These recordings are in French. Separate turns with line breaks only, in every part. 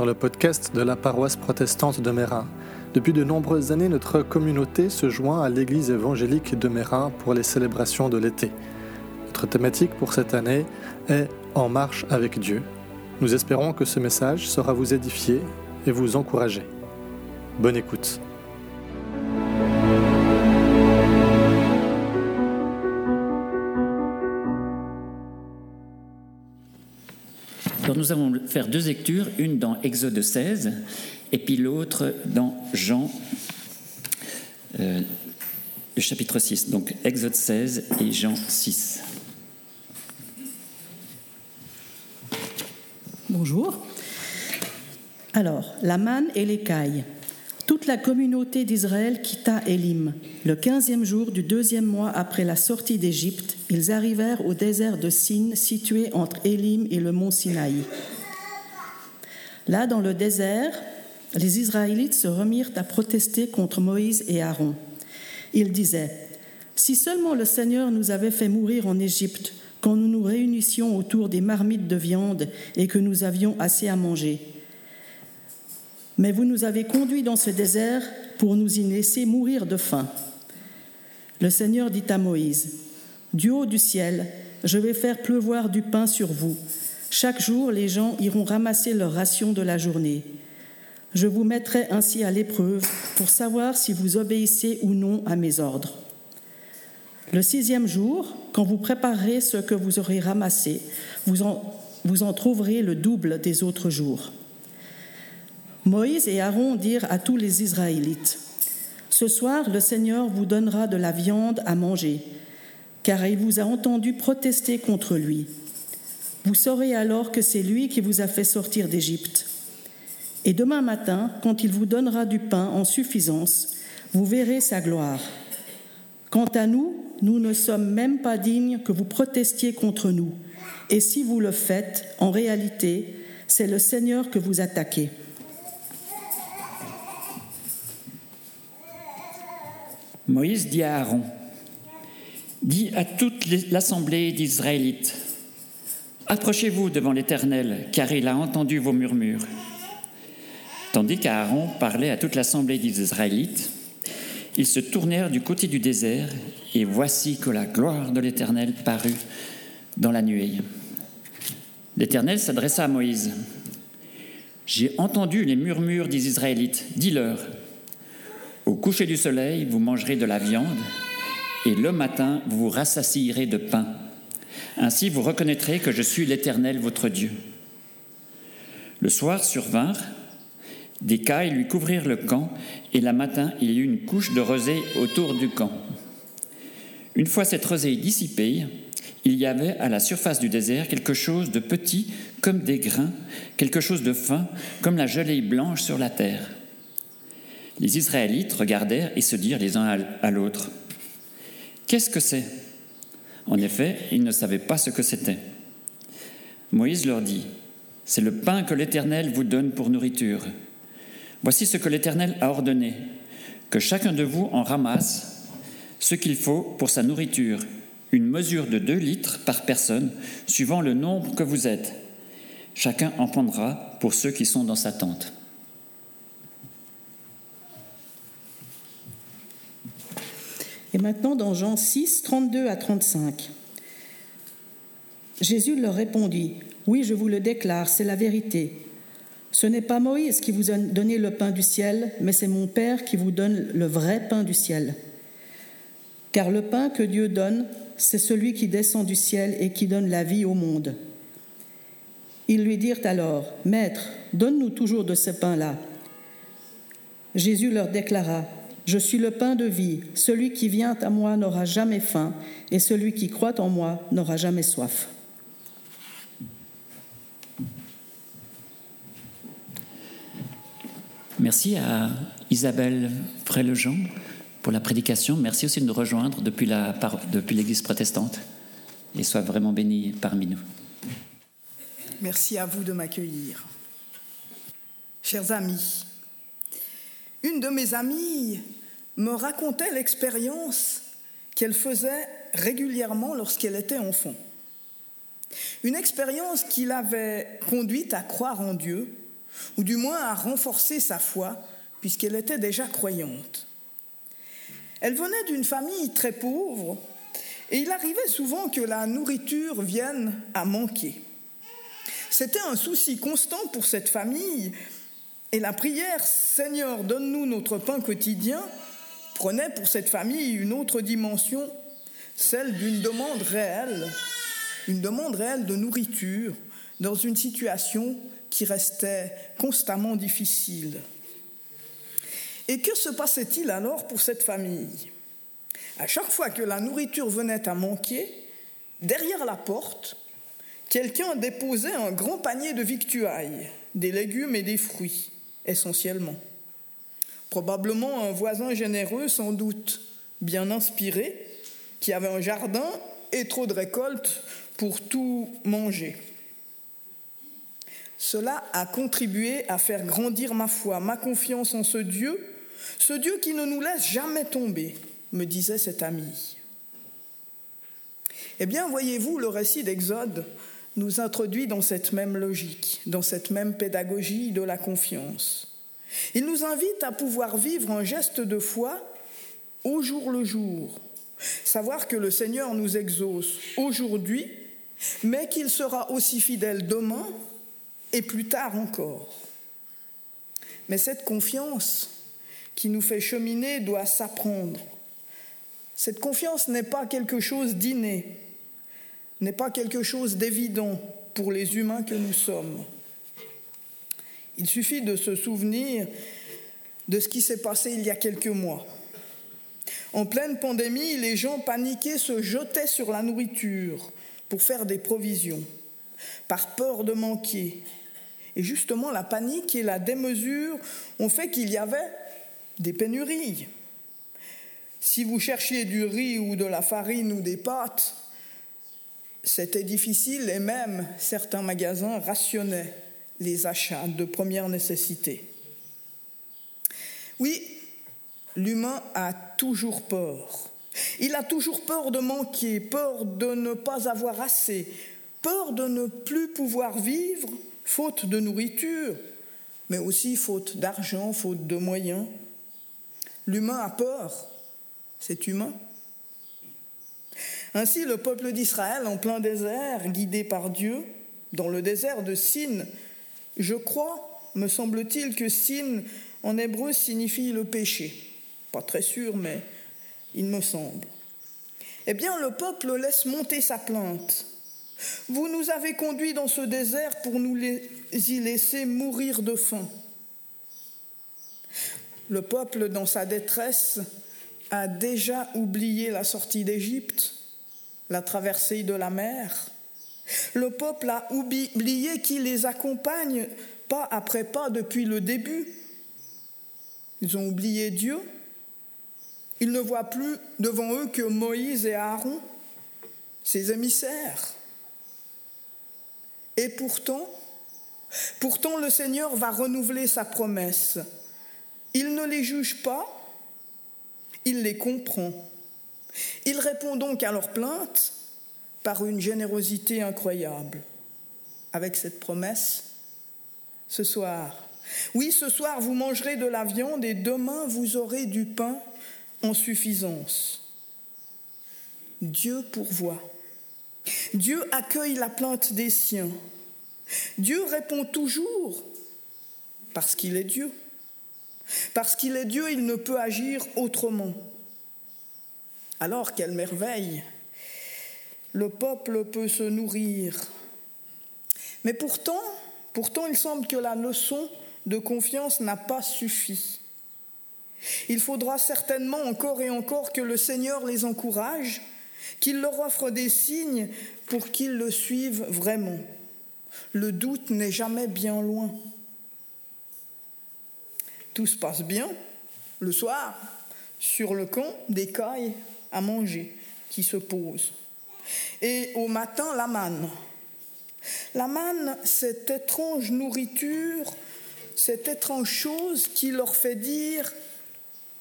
sur le podcast de la paroisse protestante de Mérin. Depuis de nombreuses années, notre communauté se joint à l'église évangélique de Mérin pour les célébrations de l'été. Notre thématique pour cette année est En marche avec Dieu. Nous espérons que ce message sera vous édifier et vous encourager. Bonne écoute.
Nous allons faire deux lectures, une dans Exode 16 et puis l'autre dans Jean, euh, le chapitre 6. Donc Exode 16 et Jean 6.
Bonjour. Alors, la manne et l'écaille. Toute la communauté d'Israël quitta Élim. Le quinzième jour du deuxième mois après la sortie d'Égypte, ils arrivèrent au désert de Sin, situé entre Élim et le mont Sinaï. Là, dans le désert, les Israélites se remirent à protester contre Moïse et Aaron. Ils disaient Si seulement le Seigneur nous avait fait mourir en Égypte, quand nous nous réunissions autour des marmites de viande et que nous avions assez à manger. Mais vous nous avez conduits dans ce désert pour nous y laisser mourir de faim. Le Seigneur dit à Moïse, Du haut du ciel, je vais faire pleuvoir du pain sur vous. Chaque jour, les gens iront ramasser leur ration de la journée. Je vous mettrai ainsi à l'épreuve pour savoir si vous obéissez ou non à mes ordres. Le sixième jour, quand vous préparerez ce que vous aurez ramassé, vous en, vous en trouverez le double des autres jours. Moïse et Aaron dirent à tous les Israélites, Ce soir le Seigneur vous donnera de la viande à manger, car il vous a entendu protester contre lui. Vous saurez alors que c'est lui qui vous a fait sortir d'Égypte. Et demain matin, quand il vous donnera du pain en suffisance, vous verrez sa gloire. Quant à nous, nous ne sommes même pas dignes que vous protestiez contre nous. Et si vous le faites, en réalité, c'est le Seigneur que vous attaquez.
Moïse dit à Aaron, dit à toute l'assemblée d'Israélites, Approchez-vous devant l'Éternel, car il a entendu vos murmures. Tandis qu'Aaron parlait à toute l'assemblée d'Israélites, ils se tournèrent du côté du désert, et voici que la gloire de l'Éternel parut dans la nuée. L'Éternel s'adressa à Moïse. J'ai entendu les murmures des Israélites. Dis-leur, au coucher du soleil, vous mangerez de la viande, et le matin, vous vous rassasierez de pain. Ainsi, vous reconnaîtrez que je suis l'Éternel, votre Dieu. Le soir survinrent, des cailles lui couvrirent le camp, et la matin, il y eut une couche de rosée autour du camp. Une fois cette rosée dissipée, il y avait à la surface du désert quelque chose de petit comme des grains, quelque chose de fin comme la gelée blanche sur la terre. Les Israélites regardèrent et se dirent les uns à l'autre, Qu'est-ce que c'est? En effet, ils ne savaient pas ce que c'était. Moïse leur dit, C'est le pain que l'Éternel vous donne pour nourriture. Voici ce que l'Éternel a ordonné, que chacun de vous en ramasse ce qu'il faut pour sa nourriture, une mesure de deux litres par personne, suivant le nombre que vous êtes. Chacun en prendra pour ceux qui sont dans sa tente.
Et maintenant dans Jean 6, 32 à 35. Jésus leur répondit, Oui, je vous le déclare, c'est la vérité. Ce n'est pas Moïse qui vous a donné le pain du ciel, mais c'est mon Père qui vous donne le vrai pain du ciel. Car le pain que Dieu donne, c'est celui qui descend du ciel et qui donne la vie au monde. Ils lui dirent alors, Maître, donne-nous toujours de ce pain-là. Jésus leur déclara, je suis le pain de vie. Celui qui vient à moi n'aura jamais faim, et celui qui croit en moi n'aura jamais soif.
Merci à Isabelle Frélejean pour la prédication. Merci aussi de nous rejoindre depuis, depuis l'Église protestante. Et sois vraiment béni parmi nous.
Merci à vous de m'accueillir. Chers amis, une de mes amies me racontait l'expérience qu'elle faisait régulièrement lorsqu'elle était enfant. Une expérience qui l'avait conduite à croire en Dieu ou du moins à renforcer sa foi, puisqu'elle était déjà croyante. Elle venait d'une famille très pauvre, et il arrivait souvent que la nourriture vienne à manquer. C'était un souci constant pour cette famille, et la prière Seigneur, donne-nous notre pain quotidien prenait pour cette famille une autre dimension, celle d'une demande réelle, une demande réelle de nourriture dans une situation qui restait constamment difficile. Et que se passait-il alors pour cette famille? À chaque fois que la nourriture venait à manquer, derrière la porte, quelqu'un déposait un grand panier de victuailles, des légumes et des fruits, essentiellement. Probablement un voisin généreux, sans doute bien inspiré, qui avait un jardin et trop de récoltes pour tout manger. Cela a contribué à faire grandir ma foi, ma confiance en ce Dieu, ce Dieu qui ne nous laisse jamais tomber, me disait cet ami. Eh bien, voyez-vous, le récit d'Exode nous introduit dans cette même logique, dans cette même pédagogie de la confiance. Il nous invite à pouvoir vivre un geste de foi au jour le jour, savoir que le Seigneur nous exauce aujourd'hui, mais qu'il sera aussi fidèle demain et plus tard encore. Mais cette confiance qui nous fait cheminer doit s'apprendre. Cette confiance n'est pas quelque chose d'inné, n'est pas quelque chose d'évident pour les humains que nous sommes. Il suffit de se souvenir de ce qui s'est passé il y a quelques mois. En pleine pandémie, les gens paniqués se jetaient sur la nourriture pour faire des provisions, par peur de manquer, et justement, la panique et la démesure ont fait qu'il y avait des pénuries. Si vous cherchiez du riz ou de la farine ou des pâtes, c'était difficile et même certains magasins rationnaient les achats de première nécessité. Oui, l'humain a toujours peur. Il a toujours peur de manquer, peur de ne pas avoir assez, peur de ne plus pouvoir vivre faute de nourriture, mais aussi faute d'argent, faute de moyens. L'humain a peur, c'est humain. Ainsi, le peuple d'Israël, en plein désert, guidé par Dieu, dans le désert de Sin, je crois, me semble-t-il, que Sin en hébreu signifie le péché. Pas très sûr, mais il me semble. Eh bien, le peuple laisse monter sa plainte. Vous nous avez conduits dans ce désert pour nous y laisser mourir de faim. Le peuple, dans sa détresse, a déjà oublié la sortie d'Égypte, la traversée de la mer. Le peuple a oublié qui les accompagne pas après pas depuis le début. Ils ont oublié Dieu. Ils ne voient plus devant eux que Moïse et Aaron, ses émissaires. Et pourtant, pourtant le Seigneur va renouveler sa promesse. Il ne les juge pas, il les comprend. Il répond donc à leurs plaintes par une générosité incroyable. Avec cette promesse, ce soir, oui, ce soir, vous mangerez de la viande et demain, vous aurez du pain en suffisance. Dieu pourvoit. Dieu accueille la plainte des siens. Dieu répond toujours parce qu'il est Dieu. Parce qu'il est Dieu, il ne peut agir autrement. Alors, quelle merveille Le peuple peut se nourrir. Mais pourtant, pourtant, il semble que la leçon de confiance n'a pas suffi. Il faudra certainement encore et encore que le Seigneur les encourage, qu'il leur offre des signes pour qu'ils le suivent vraiment. Le doute n'est jamais bien loin. Tout se passe bien. Le soir, sur le camp, des cailles à manger qui se posent. Et au matin, la manne. La manne, cette étrange nourriture, cette étrange chose qui leur fait dire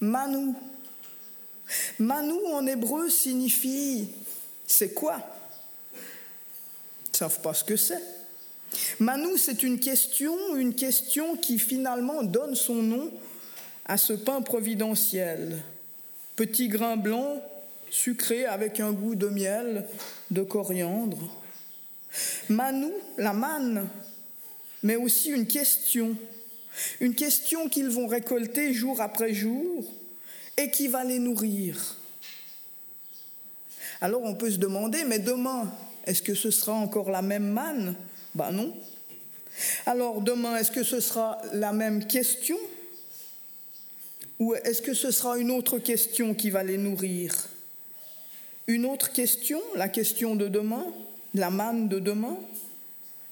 Manou. Manou en hébreu signifie c'est quoi? Ils ne savent pas ce que c'est. Manou, c'est une question, une question qui finalement donne son nom à ce pain providentiel. Petit grain blanc, sucré avec un goût de miel, de coriandre. Manou, la manne, mais aussi une question, une question qu'ils vont récolter jour après jour et qui va les nourrir. Alors on peut se demander, mais demain, est-ce que ce sera encore la même manne? Ben non. Alors demain, est-ce que ce sera la même question? Ou est-ce que ce sera une autre question qui va les nourrir? Une autre question, la question de demain, la manne de demain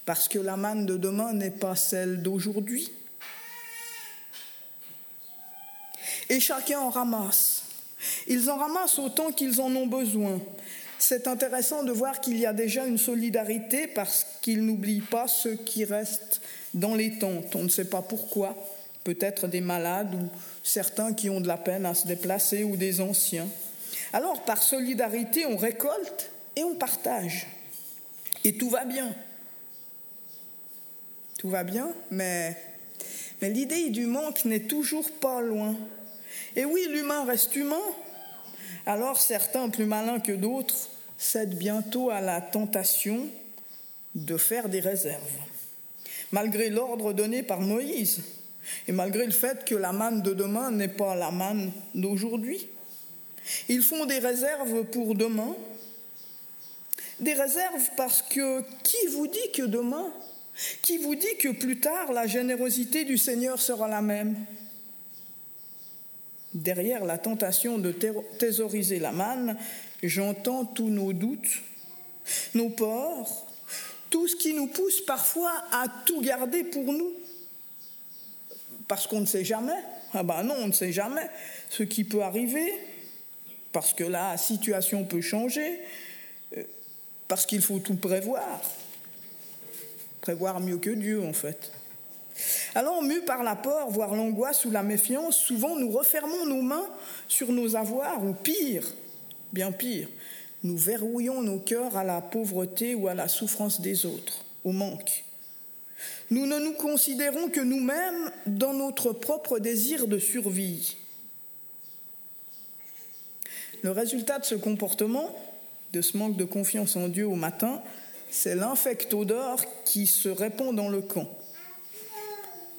Parce que la manne de demain n'est pas celle d'aujourd'hui. Et chacun en ramasse. Ils en ramassent autant qu'ils en ont besoin. C'est intéressant de voir qu'il y a déjà une solidarité parce qu'ils n'oublient pas ceux qui restent dans les tentes. On ne sait pas pourquoi. Peut-être des malades ou certains qui ont de la peine à se déplacer ou des anciens. Alors, par solidarité, on récolte et on partage. Et tout va bien. Tout va bien, mais, l'idée du manque n'est toujours pas loin. Et oui, l'humain reste humain, alors certains, plus malins que d'autres, cèdent bientôt à la tentation de faire des réserves. Malgré l'ordre donné par Moïse, et malgré le fait que la manne de demain n'est pas la manne d'aujourd'hui, ils font des réserves pour demain, des réserves parce que qui vous dit que demain, qui vous dit que plus tard la générosité du Seigneur sera la même? Derrière la tentation de thésauriser la manne, j'entends tous nos doutes, nos peurs, tout ce qui nous pousse parfois à tout garder pour nous. Parce qu'on ne sait jamais. Ah ben non, on ne sait jamais ce qui peut arriver, parce que la situation peut changer, euh, parce qu'il faut tout prévoir. Prévoir mieux que Dieu, en fait. Alors, mus par la peur, voire l'angoisse ou la méfiance, souvent nous refermons nos mains sur nos avoirs, ou pire, bien pire, nous verrouillons nos cœurs à la pauvreté ou à la souffrance des autres, au manque. Nous ne nous considérons que nous-mêmes dans notre propre désir de survie. Le résultat de ce comportement, de ce manque de confiance en Dieu au matin, c'est l'infectodore qui se répand dans le camp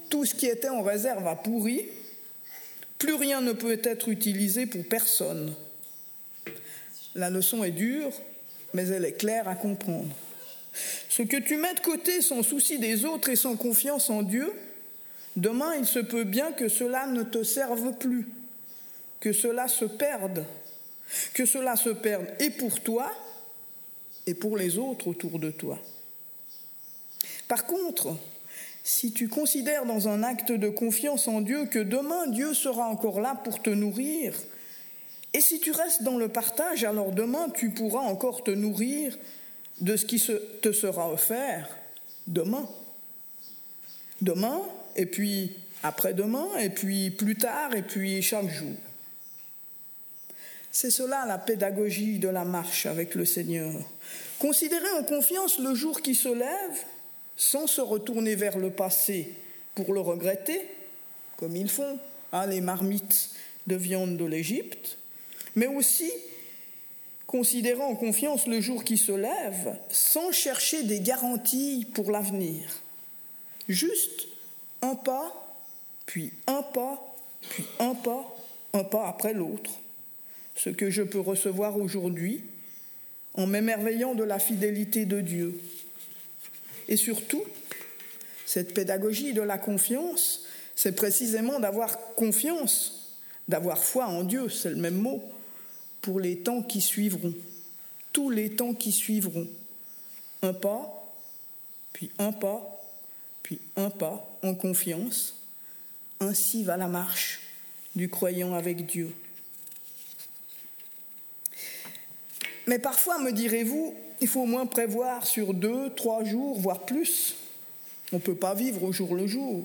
tout ce qui était en réserve a pourri, plus rien ne peut être utilisé pour personne. La leçon est dure, mais elle est claire à comprendre. Ce que tu mets de côté sans souci des autres et sans confiance en Dieu, demain il se peut bien que cela ne te serve plus, que cela se perde, que cela se perde et pour toi et pour les autres autour de toi. Par contre, si tu considères dans un acte de confiance en Dieu que demain Dieu sera encore là pour te nourrir, et si tu restes dans le partage, alors demain tu pourras encore te nourrir de ce qui te sera offert demain. Demain, et puis après-demain, et puis plus tard, et puis chaque jour. C'est cela la pédagogie de la marche avec le Seigneur. Considérer en confiance le jour qui se lève sans se retourner vers le passé pour le regretter, comme ils font, hein, les marmites de viande de l'Égypte, mais aussi considérant en confiance le jour qui se lève, sans chercher des garanties pour l'avenir. Juste un pas, puis un pas, puis un pas, un pas après l'autre. Ce que je peux recevoir aujourd'hui en m'émerveillant de la fidélité de Dieu et surtout, cette pédagogie de la confiance, c'est précisément d'avoir confiance, d'avoir foi en Dieu, c'est le même mot, pour les temps qui suivront, tous les temps qui suivront. Un pas, puis un pas, puis un pas en confiance. Ainsi va la marche du croyant avec Dieu. Mais parfois, me direz-vous, il faut au moins prévoir sur deux, trois jours, voire plus. On ne peut pas vivre au jour le jour.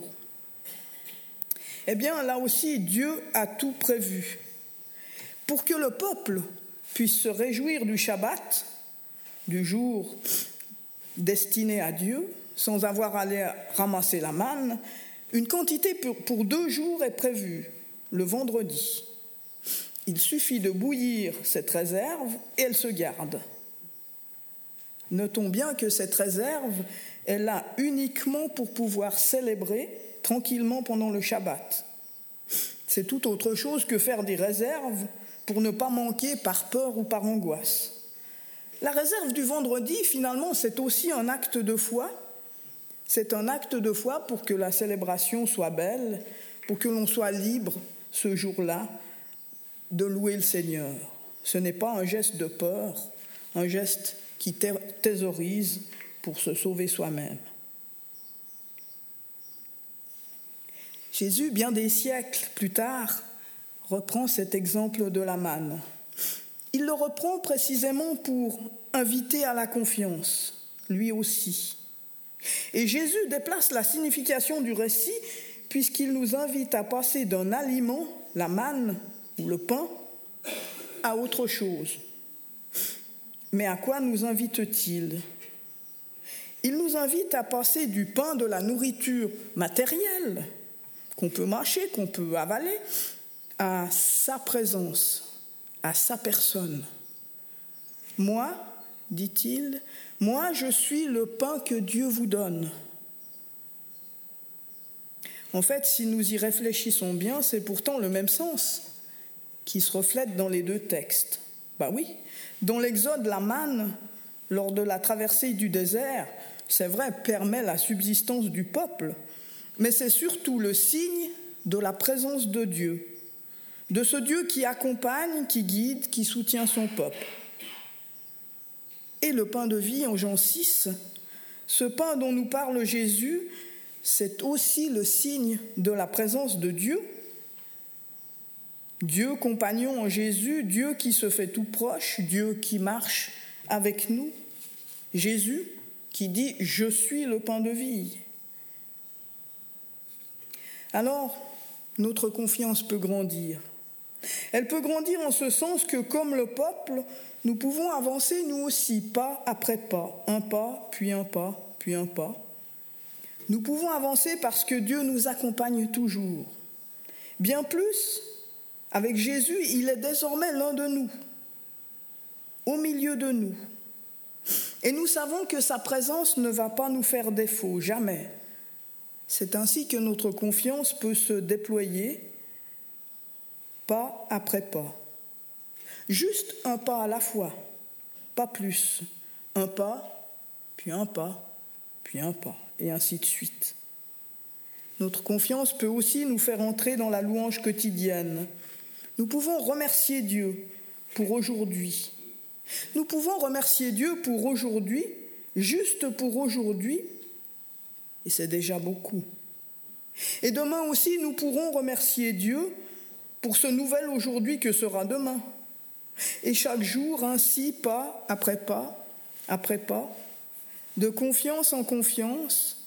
Eh bien, là aussi, Dieu a tout prévu. Pour que le peuple puisse se réjouir du Shabbat, du jour destiné à Dieu, sans avoir à aller ramasser la manne, une quantité pour deux jours est prévue, le vendredi. Il suffit de bouillir cette réserve et elle se garde. Notons bien que cette réserve est là uniquement pour pouvoir célébrer tranquillement pendant le Shabbat. C'est tout autre chose que faire des réserves pour ne pas manquer par peur ou par angoisse. La réserve du vendredi, finalement, c'est aussi un acte de foi. C'est un acte de foi pour que la célébration soit belle, pour que l'on soit libre ce jour-là de louer le Seigneur. Ce n'est pas un geste de peur, un geste qui thésaurise pour se sauver soi-même. Jésus, bien des siècles plus tard, reprend cet exemple de la manne. Il le reprend précisément pour inviter à la confiance, lui aussi. Et Jésus déplace la signification du récit puisqu'il nous invite à passer d'un aliment, la manne ou le pain, à autre chose. Mais à quoi nous invite-t-il? Il nous invite à passer du pain de la nourriture matérielle, qu'on peut mâcher, qu'on peut avaler, à sa présence, à sa personne. Moi, dit-il, moi je suis le pain que Dieu vous donne. En fait, si nous y réfléchissons bien, c'est pourtant le même sens qui se reflète dans les deux textes. Bah oui, dans l'Exode, la manne, lors de la traversée du désert, c'est vrai, permet la subsistance du peuple, mais c'est surtout le signe de la présence de Dieu, de ce Dieu qui accompagne, qui guide, qui soutient son peuple. Et le pain de vie en Jean 6, ce pain dont nous parle Jésus, c'est aussi le signe de la présence de Dieu. Dieu compagnon en Jésus, Dieu qui se fait tout proche, Dieu qui marche avec nous. Jésus qui dit ⁇ Je suis le pain de vie ⁇ Alors, notre confiance peut grandir. Elle peut grandir en ce sens que, comme le peuple, nous pouvons avancer nous aussi, pas après pas, un pas, puis un pas, puis un pas. Nous pouvons avancer parce que Dieu nous accompagne toujours. Bien plus, avec Jésus, il est désormais l'un de nous, au milieu de nous. Et nous savons que sa présence ne va pas nous faire défaut, jamais. C'est ainsi que notre confiance peut se déployer pas après pas. Juste un pas à la fois, pas plus. Un pas, puis un pas, puis un pas et ainsi de suite. Notre confiance peut aussi nous faire entrer dans la louange quotidienne. Nous pouvons remercier Dieu pour aujourd'hui. Nous pouvons remercier Dieu pour aujourd'hui, juste pour aujourd'hui, et c'est déjà beaucoup. Et demain aussi, nous pourrons remercier Dieu pour ce nouvel aujourd'hui que sera demain. Et chaque jour, ainsi, pas après pas, après pas, de confiance en confiance,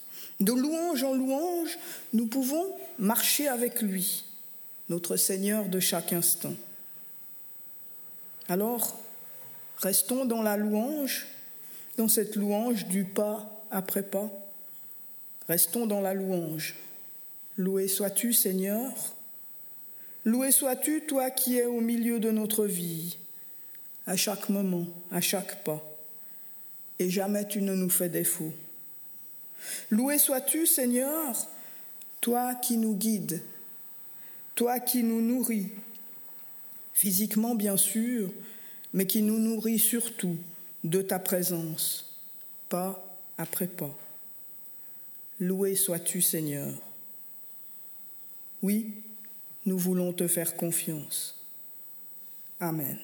de louange en louange, nous pouvons marcher avec lui, notre Seigneur de chaque instant. Alors, restons dans la louange, dans cette louange du pas après pas. Restons dans la louange. Loué sois-tu, Seigneur. Loué sois-tu, toi qui es au milieu de notre vie, à chaque moment, à chaque pas et jamais tu ne nous fais défaut. Loué sois-tu, Seigneur, toi qui nous guides, toi qui nous nourris, physiquement bien sûr, mais qui nous nourris surtout de ta présence, pas après pas. Loué sois-tu, Seigneur. Oui, nous voulons te faire confiance. Amen.